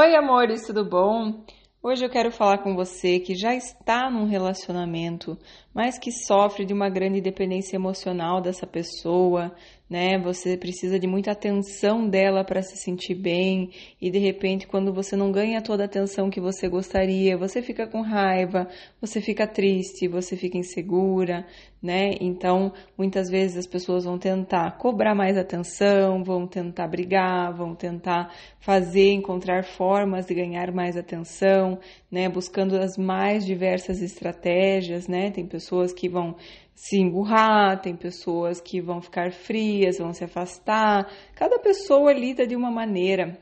Oi, amores, tudo bom? Hoje eu quero falar com você que já está num relacionamento, mas que sofre de uma grande dependência emocional dessa pessoa, né? Você precisa de muita atenção dela para se sentir bem e de repente quando você não ganha toda a atenção que você gostaria, você fica com raiva, você fica triste, você fica insegura, né? Então, muitas vezes as pessoas vão tentar cobrar mais atenção, vão tentar brigar, vão tentar fazer, encontrar formas de ganhar mais atenção, né? Buscando as mais diversas estratégias, né? Tem pessoas que vão se emburrar, tem pessoas que vão ficar frias, vão se afastar. Cada pessoa lida de uma maneira,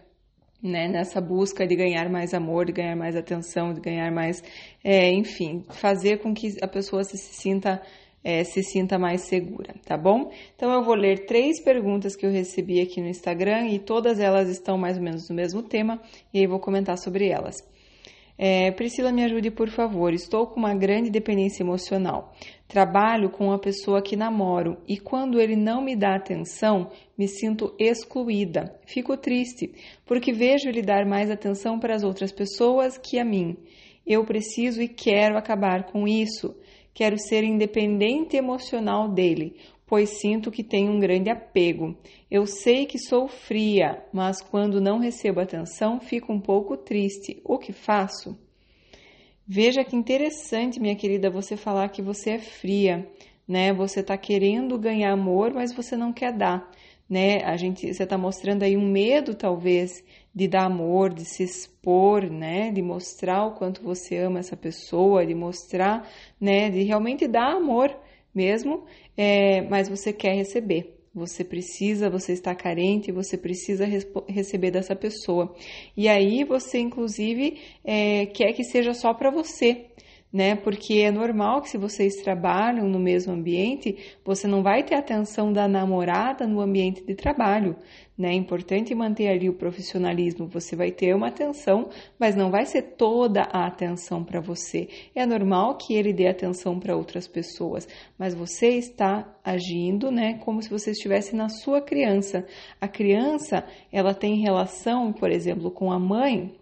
né? Nessa busca de ganhar mais amor, de ganhar mais atenção, de ganhar mais, é, enfim, fazer com que a pessoa se sinta é, se sinta mais segura, tá bom? Então eu vou ler três perguntas que eu recebi aqui no Instagram e todas elas estão mais ou menos no mesmo tema e aí vou comentar sobre elas. É, Priscila, me ajude, por favor. Estou com uma grande dependência emocional. Trabalho com uma pessoa que namoro e quando ele não me dá atenção, me sinto excluída. Fico triste porque vejo ele dar mais atenção para as outras pessoas que a mim. Eu preciso e quero acabar com isso. Quero ser independente emocional dele, pois sinto que tenho um grande apego. Eu sei que sou fria, mas quando não recebo atenção, fico um pouco triste. O que faço? Veja que interessante, minha querida, você falar que você é fria, né? Você está querendo ganhar amor, mas você não quer dar, né? A gente, você está mostrando aí um medo, talvez, de dar amor, de se expor, né? De mostrar o quanto você ama essa pessoa, de mostrar, né? De realmente dar amor mesmo, é, mas você quer receber. Você precisa, você está carente, você precisa receber dessa pessoa. E aí você, inclusive, é, quer que seja só para você né? Porque é normal que se vocês trabalham no mesmo ambiente, você não vai ter atenção da namorada no ambiente de trabalho, né? É importante manter ali o profissionalismo. Você vai ter uma atenção, mas não vai ser toda a atenção para você. É normal que ele dê atenção para outras pessoas, mas você está agindo, né, como se você estivesse na sua criança. A criança, ela tem relação, por exemplo, com a mãe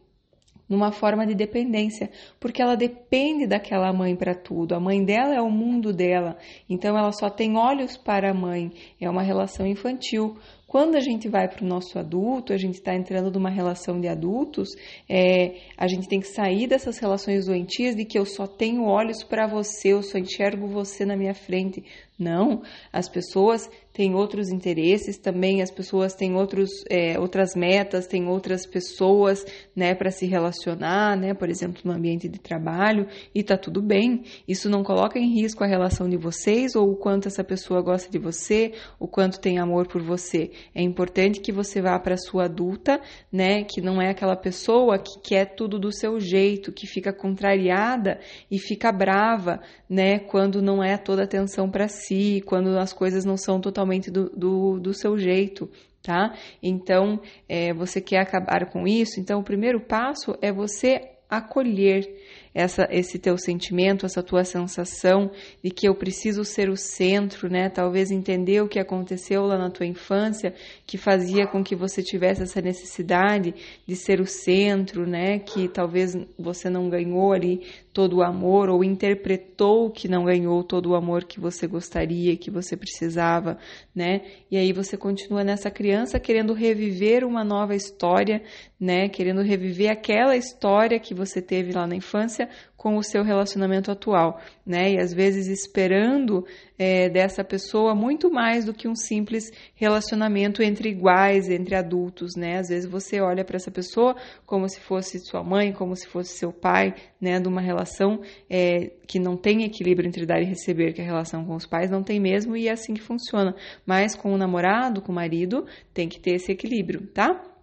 numa forma de dependência, porque ela depende daquela mãe para tudo. A mãe dela é o mundo dela, então ela só tem olhos para a mãe. É uma relação infantil. Quando a gente vai para o nosso adulto, a gente está entrando numa relação de adultos, é, a gente tem que sair dessas relações doentias de que eu só tenho olhos para você, eu só enxergo você na minha frente. Não, as pessoas têm outros interesses também, as pessoas têm outros, é, outras metas, têm outras pessoas né, para se relacionar, né, por exemplo, no ambiente de trabalho, e tá tudo bem. Isso não coloca em risco a relação de vocês ou o quanto essa pessoa gosta de você, o quanto tem amor por você. É importante que você vá para a sua adulta, né, que não é aquela pessoa que quer tudo do seu jeito, que fica contrariada e fica brava, né, quando não é toda atenção para si, quando as coisas não são totalmente do, do, do seu jeito, tá? Então, é, você quer acabar com isso? Então, o primeiro passo é você acolher essa, esse teu sentimento, essa tua sensação de que eu preciso ser o centro, né? Talvez entender o que aconteceu lá na tua infância que fazia com que você tivesse essa necessidade de ser o centro, né? Que talvez você não ganhou ali todo o amor ou interpretou que não ganhou todo o amor que você gostaria, que você precisava, né? E aí você continua nessa criança querendo reviver uma nova história, né? Querendo reviver aquela história que você teve lá na infância com o seu relacionamento atual, né? E às vezes esperando é, dessa pessoa muito mais do que um simples relacionamento entre iguais, entre adultos, né? Às vezes você olha para essa pessoa como se fosse sua mãe, como se fosse seu pai, né? De uma relação é, que não tem equilíbrio entre dar e receber, que a relação com os pais não tem mesmo, e é assim que funciona. Mas com o namorado, com o marido, tem que ter esse equilíbrio, tá?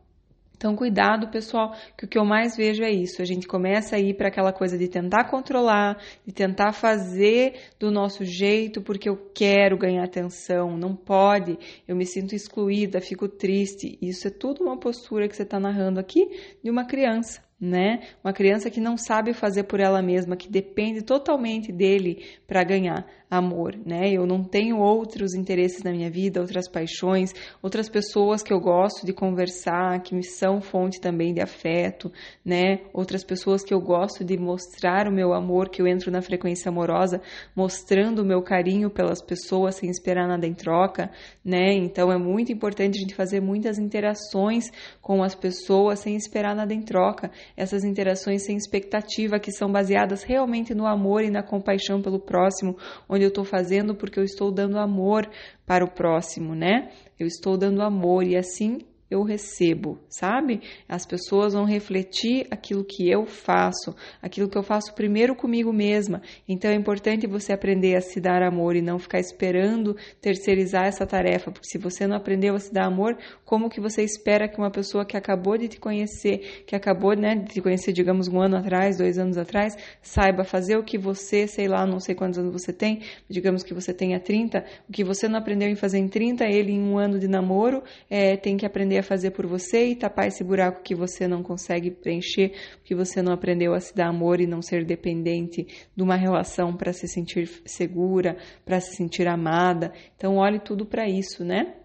Então, cuidado, pessoal, que o que eu mais vejo é isso. A gente começa a ir para aquela coisa de tentar controlar, de tentar fazer do nosso jeito porque eu quero ganhar atenção. Não pode, eu me sinto excluída, fico triste. Isso é tudo uma postura que você está narrando aqui de uma criança né? Uma criança que não sabe fazer por ela mesma, que depende totalmente dele para ganhar amor, né? Eu não tenho outros interesses na minha vida, outras paixões, outras pessoas que eu gosto de conversar, que me são fonte também de afeto, né? Outras pessoas que eu gosto de mostrar o meu amor, que eu entro na frequência amorosa, mostrando o meu carinho pelas pessoas sem esperar nada em troca, né? Então é muito importante a gente fazer muitas interações com as pessoas sem esperar nada em troca essas interações sem expectativa, que são baseadas realmente no amor e na compaixão pelo próximo, onde eu estou fazendo porque eu estou dando amor para o próximo, né? Eu estou dando amor e assim eu recebo, sabe? As pessoas vão refletir aquilo que eu faço, aquilo que eu faço primeiro comigo mesma. Então é importante você aprender a se dar amor e não ficar esperando terceirizar essa tarefa, porque se você não aprendeu a se dar amor, como que você espera que uma pessoa que acabou de te conhecer, que acabou né, de te conhecer, digamos, um ano atrás, dois anos atrás, saiba fazer o que você, sei lá, não sei quantos anos você tem, digamos que você tenha 30, o que você não aprendeu em fazer em 30, ele em um ano de namoro é, tem que aprender a fazer por você e tapar esse buraco que você não consegue preencher, porque você não aprendeu a se dar amor e não ser dependente de uma relação para se sentir segura, para se sentir amada. Então, olhe tudo para isso, né?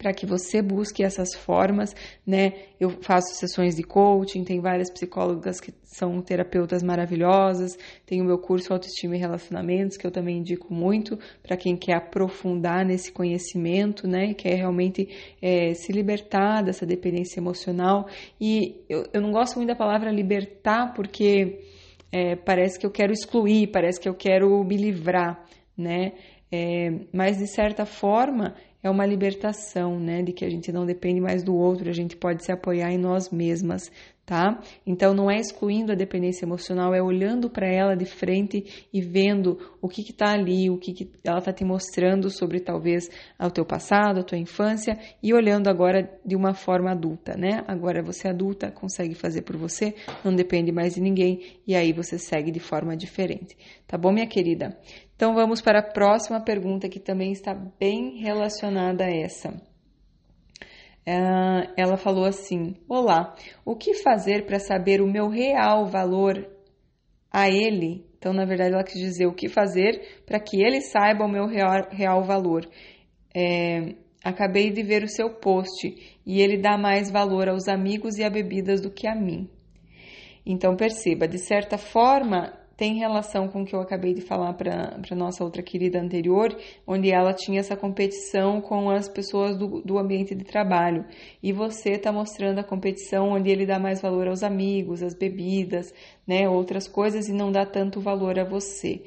Para que você busque essas formas, né? Eu faço sessões de coaching, tem várias psicólogas que são terapeutas maravilhosas, tem o meu curso Autoestima e Relacionamentos, que eu também indico muito para quem quer aprofundar nesse conhecimento, né? Quer realmente é, se libertar dessa dependência emocional. E eu, eu não gosto muito da palavra libertar, porque é, parece que eu quero excluir, parece que eu quero me livrar, né? É, mas de certa forma é uma libertação, né? De que a gente não depende mais do outro, a gente pode se apoiar em nós mesmas, tá? Então não é excluindo a dependência emocional, é olhando para ela de frente e vendo o que está ali, o que, que ela está te mostrando sobre talvez o teu passado, a tua infância e olhando agora de uma forma adulta, né? Agora você é adulta, consegue fazer por você, não depende mais de ninguém e aí você segue de forma diferente, tá bom, minha querida? Então vamos para a próxima pergunta que também está bem relacionada a essa. É, ela falou assim: Olá, o que fazer para saber o meu real valor a ele? Então, na verdade, ela quis dizer o que fazer para que ele saiba o meu real, real valor. É, acabei de ver o seu post e ele dá mais valor aos amigos e a bebidas do que a mim. Então, perceba, de certa forma, tem relação com o que eu acabei de falar para a nossa outra querida anterior, onde ela tinha essa competição com as pessoas do, do ambiente de trabalho. E você está mostrando a competição onde ele dá mais valor aos amigos, às bebidas, né, outras coisas e não dá tanto valor a você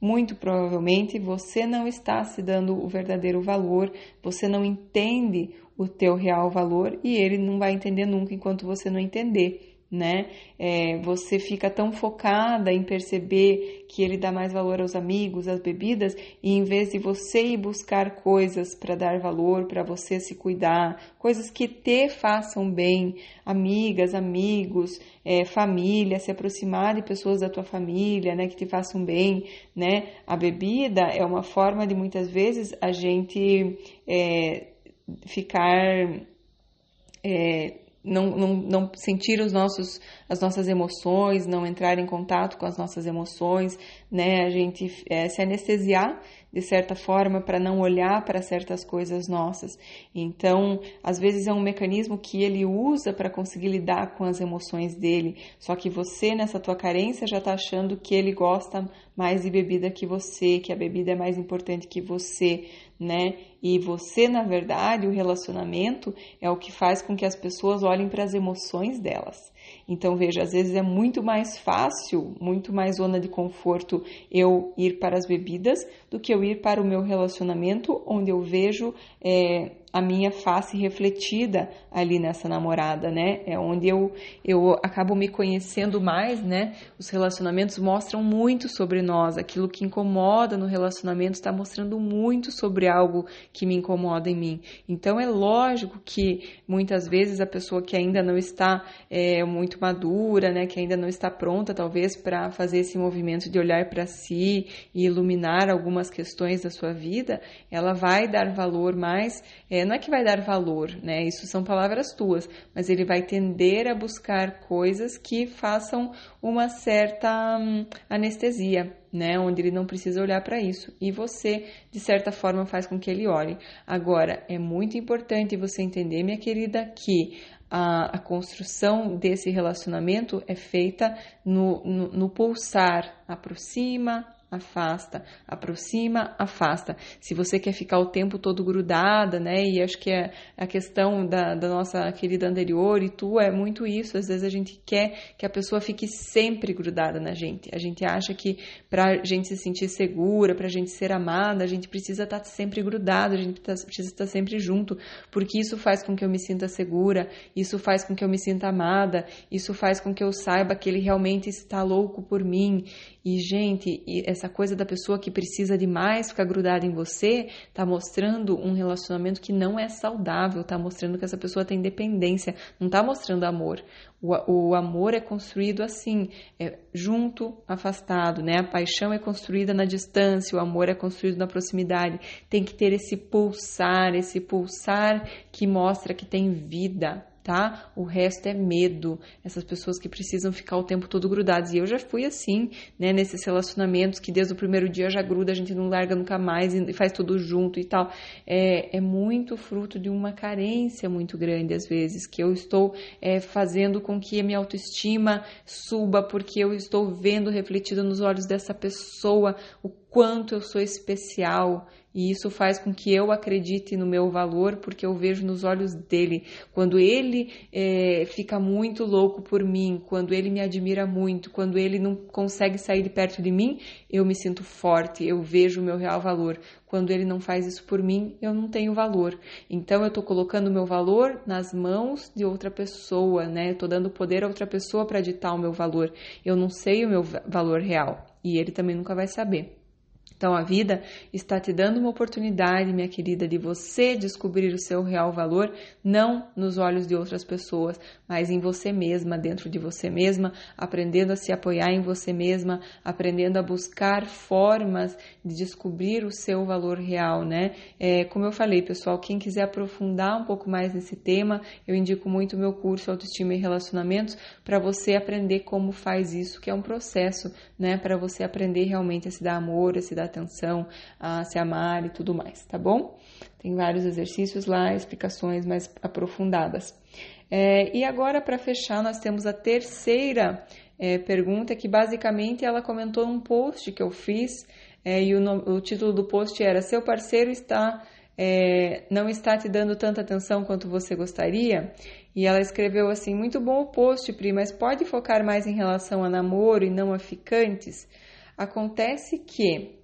muito provavelmente você não está se dando o verdadeiro valor, você não entende o teu real valor e ele não vai entender nunca enquanto você não entender né? É, você fica tão focada em perceber que ele dá mais valor aos amigos, às bebidas, e em vez de você ir buscar coisas para dar valor, para você se cuidar, coisas que te façam bem, amigas, amigos, é, família, se aproximar de pessoas da tua família, né, que te façam bem, né? A bebida é uma forma de muitas vezes a gente é, ficar é, não, não, não sentir os nossos, as nossas emoções, não entrar em contato com as nossas emoções, né? A gente é, se anestesiar de certa forma para não olhar para certas coisas nossas. Então, às vezes é um mecanismo que ele usa para conseguir lidar com as emoções dele. Só que você nessa tua carência já está achando que ele gosta mais de bebida que você, que a bebida é mais importante que você, né? E você, na verdade, o relacionamento é o que faz com que as pessoas olhem para as emoções delas. Então, veja, às vezes é muito mais fácil, muito mais zona de conforto eu ir para as bebidas do que eu ir para o meu relacionamento, onde eu vejo é, a minha face refletida ali nessa namorada, né? É onde eu, eu acabo me conhecendo mais, né? Os relacionamentos mostram muito sobre nós. Aquilo que incomoda no relacionamento está mostrando muito sobre algo que me incomoda em mim. Então é lógico que muitas vezes a pessoa que ainda não está é, muito madura, né? Que ainda não está pronta, talvez, para fazer esse movimento de olhar para si e iluminar algumas questões da sua vida, ela vai dar valor mais é, é, não é que vai dar valor, né? Isso são palavras tuas, mas ele vai tender a buscar coisas que façam uma certa hum, anestesia, né? Onde ele não precisa olhar para isso. E você, de certa forma, faz com que ele olhe. Agora, é muito importante você entender, minha querida, que a, a construção desse relacionamento é feita no, no, no pulsar, aproxima, afasta, aproxima, afasta. Se você quer ficar o tempo todo grudada, né? E acho que é a questão da, da nossa querida anterior e tu é muito isso. Às vezes a gente quer que a pessoa fique sempre grudada na gente. A gente acha que para a gente se sentir segura, para a gente ser amada, a gente precisa estar tá sempre grudado, a gente precisa estar sempre junto, porque isso faz com que eu me sinta segura, isso faz com que eu me sinta amada, isso faz com que eu saiba que ele realmente está louco por mim. E, gente, essa coisa da pessoa que precisa demais ficar grudada em você tá mostrando um relacionamento que não é saudável, tá mostrando que essa pessoa tem dependência, não tá mostrando amor. O, o amor é construído assim, é junto, afastado, né? A paixão é construída na distância, o amor é construído na proximidade. Tem que ter esse pulsar, esse pulsar que mostra que tem vida, tá? O resto é medo. Essas pessoas que precisam ficar o tempo todo grudadas. E eu já fui assim, né? Nesses relacionamentos que desde o primeiro dia já gruda, a gente não larga nunca mais e faz tudo junto e tal. É, é muito fruto de uma carência muito grande, às vezes, que eu estou é, fazendo com que a minha autoestima suba, porque eu estou vendo refletido nos olhos dessa pessoa o quanto eu sou especial e isso faz com que eu acredite no meu valor, porque eu vejo nos olhos dele. Quando ele é, fica muito louco por mim, quando ele me admira muito, quando ele não consegue sair de perto de mim, eu me sinto forte, eu vejo o meu real valor. Quando ele não faz isso por mim, eu não tenho valor. Então eu estou colocando o meu valor nas mãos de outra pessoa, né? Tô dando poder a outra pessoa para ditar o meu valor. Eu não sei o meu valor real e ele também nunca vai saber. Então a vida está te dando uma oportunidade, minha querida, de você descobrir o seu real valor, não nos olhos de outras pessoas, mas em você mesma, dentro de você mesma, aprendendo a se apoiar em você mesma, aprendendo a buscar formas de descobrir o seu valor real, né? É, como eu falei, pessoal, quem quiser aprofundar um pouco mais nesse tema, eu indico muito o meu curso Autoestima e Relacionamentos para você aprender como faz isso, que é um processo, né? Para você aprender realmente a se dar amor, a se dar dar atenção, a se amar e tudo mais, tá bom? Tem vários exercícios lá, explicações mais aprofundadas. É, e agora, para fechar, nós temos a terceira é, pergunta, que basicamente ela comentou num post que eu fiz, é, e o, o, título do post era: Seu parceiro está. É, não está te dando tanta atenção quanto você gostaria? E ela escreveu assim: Muito bom o post, Pri, mas pode focar mais em relação a namoro e não a ficantes? Acontece que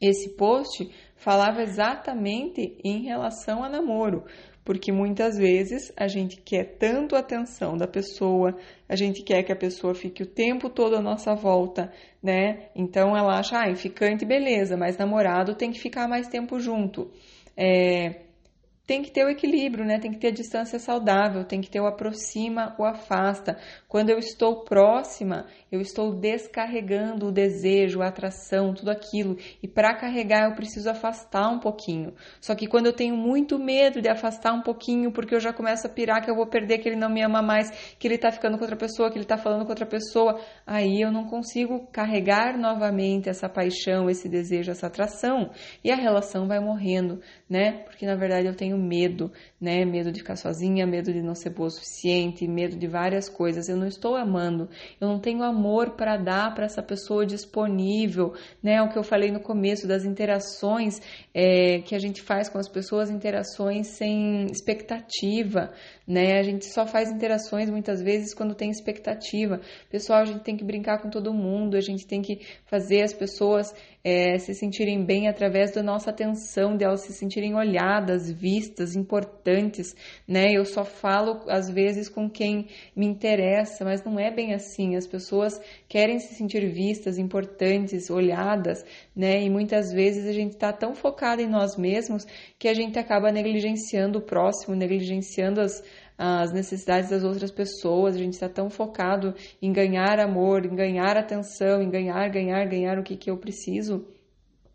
esse post falava exatamente em relação a namoro, porque muitas vezes a gente quer tanto a atenção da pessoa, a gente quer que a pessoa fique o tempo todo à nossa volta, né? Então ela acha, ah, ficante, beleza, mas namorado tem que ficar mais tempo junto. É, tem que ter o equilíbrio, né? Tem que ter a distância saudável, tem que ter o aproxima, o afasta. Quando eu estou próxima, eu estou descarregando o desejo, a atração, tudo aquilo. E para carregar, eu preciso afastar um pouquinho. Só que quando eu tenho muito medo de afastar um pouquinho, porque eu já começo a pirar que eu vou perder, que ele não me ama mais, que ele tá ficando com outra pessoa, que ele tá falando com outra pessoa, aí eu não consigo carregar novamente essa paixão, esse desejo, essa atração. E a relação vai morrendo, né? Porque na verdade eu tenho medo, né? Medo de ficar sozinha, medo de não ser boa o suficiente, medo de várias coisas. Eu não estou amando, eu não tenho amor para dar para essa pessoa disponível, né? O que eu falei no começo das interações é, que a gente faz com as pessoas, interações sem expectativa, né? A gente só faz interações muitas vezes quando tem expectativa. Pessoal, a gente tem que brincar com todo mundo, a gente tem que fazer as pessoas é, se sentirem bem através da nossa atenção, de elas se sentirem olhadas, vistas, importantes, né? Eu só falo às vezes com quem me interessa, mas não é bem assim. As pessoas querem se sentir vistas, importantes, olhadas, né? E muitas vezes a gente está tão focado em nós mesmos que a gente acaba negligenciando o próximo, negligenciando as as necessidades das outras pessoas, a gente está tão focado em ganhar amor, em ganhar atenção, em ganhar, ganhar, ganhar o que, que eu preciso,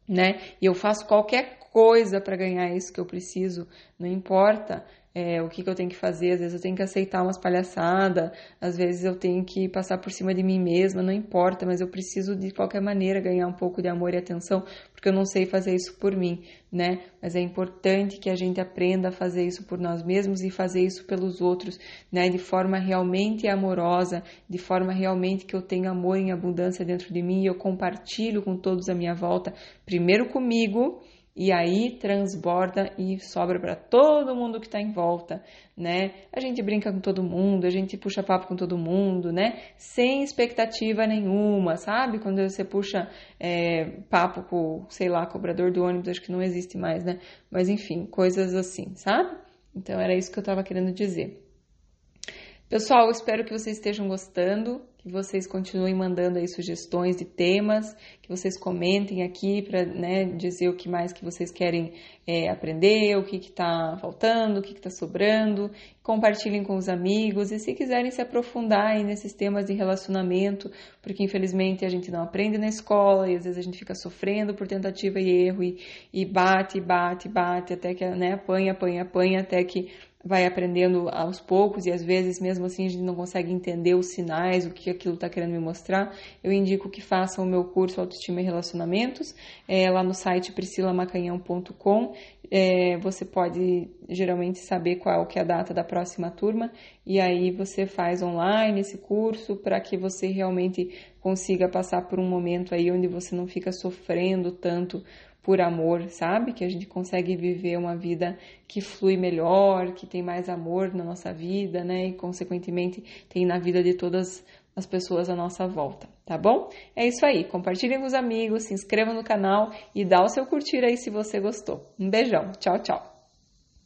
né? E eu faço qualquer coisa para ganhar isso que eu preciso, não importa é, o que, que eu tenho que fazer, às vezes eu tenho que aceitar umas palhaçadas, às vezes eu tenho que passar por cima de mim mesma, não importa, mas eu preciso de qualquer maneira ganhar um pouco de amor e atenção, porque eu não sei fazer isso por mim, né? Mas é importante que a gente aprenda a fazer isso por nós mesmos e fazer isso pelos outros, né? De forma realmente amorosa, de forma realmente que eu tenho amor em abundância dentro de mim e eu compartilho com todos à minha volta, primeiro comigo e aí transborda e sobra para todo mundo que está em volta, né? A gente brinca com todo mundo, a gente puxa papo com todo mundo, né? Sem expectativa nenhuma, sabe? Quando você puxa é, papo com, sei lá, cobrador do ônibus, acho que não existe mais, né? Mas enfim, coisas assim, sabe? Então era isso que eu estava querendo dizer. Pessoal, espero que vocês estejam gostando que vocês continuem mandando aí sugestões de temas, que vocês comentem aqui para né, dizer o que mais que vocês querem é, aprender, o que está faltando, o que está sobrando, compartilhem com os amigos e se quiserem se aprofundar aí nesses temas de relacionamento, porque infelizmente a gente não aprende na escola e às vezes a gente fica sofrendo por tentativa e erro e, e bate, bate, bate até que né, apanha, apanha, apanha até que vai aprendendo aos poucos e às vezes mesmo assim a gente não consegue entender os sinais, o que aquilo está querendo me mostrar, eu indico que façam o meu curso Autoestima e Relacionamentos, é, lá no site priscilamacanhão.com. É, você pode geralmente saber qual que é a data da próxima turma e aí você faz online esse curso para que você realmente consiga passar por um momento aí onde você não fica sofrendo tanto por amor, sabe? Que a gente consegue viver uma vida que flui melhor, que tem mais amor na nossa vida, né? E consequentemente tem na vida de todas as pessoas à nossa volta, tá bom? É isso aí. Compartilhem com os amigos, se inscrevam no canal e dá o seu curtir aí se você gostou. Um beijão. Tchau, tchau.